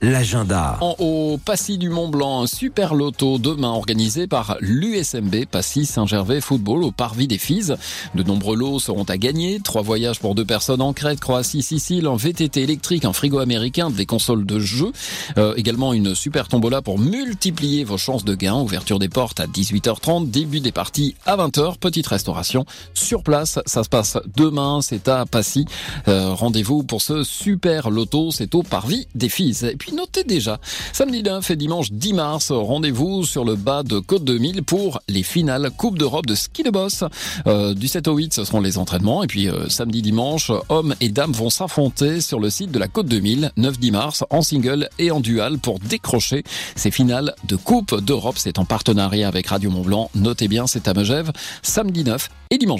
l'agenda. En haut, Passy du Mont Blanc, super loto demain organisé par l'USMB Passy Saint-Gervais Football au Parvis des Fises. De nombreux lots seront à gagner. Trois voyages pour deux personnes en Crète, Croatie, Sicile, un VTT électrique, un frigo américain, des consoles de jeux. Euh, également une super tombola pour multiplier vos chances de gain. Ouverture des portes à 18h30, début des parties à 20h. Petite restauration sur place. Ça se passe demain, c'est à Passy. Euh, Rendez-vous pour ce super loto, c'est au Parvis des puis notez déjà, samedi 9 et dimanche 10 mars, rendez-vous sur le bas de Côte 2000 pour les finales Coupe d'Europe de ski de boss. Euh, du 7 au 8, ce seront les entraînements. Et puis euh, samedi, dimanche, hommes et dames vont s'affronter sur le site de la Côte 2000, 9-10 mars, en single et en dual pour décrocher ces finales de Coupe d'Europe. C'est en partenariat avec Radio Mont Blanc. Notez bien, c'est à Megève, samedi 9 et dimanche.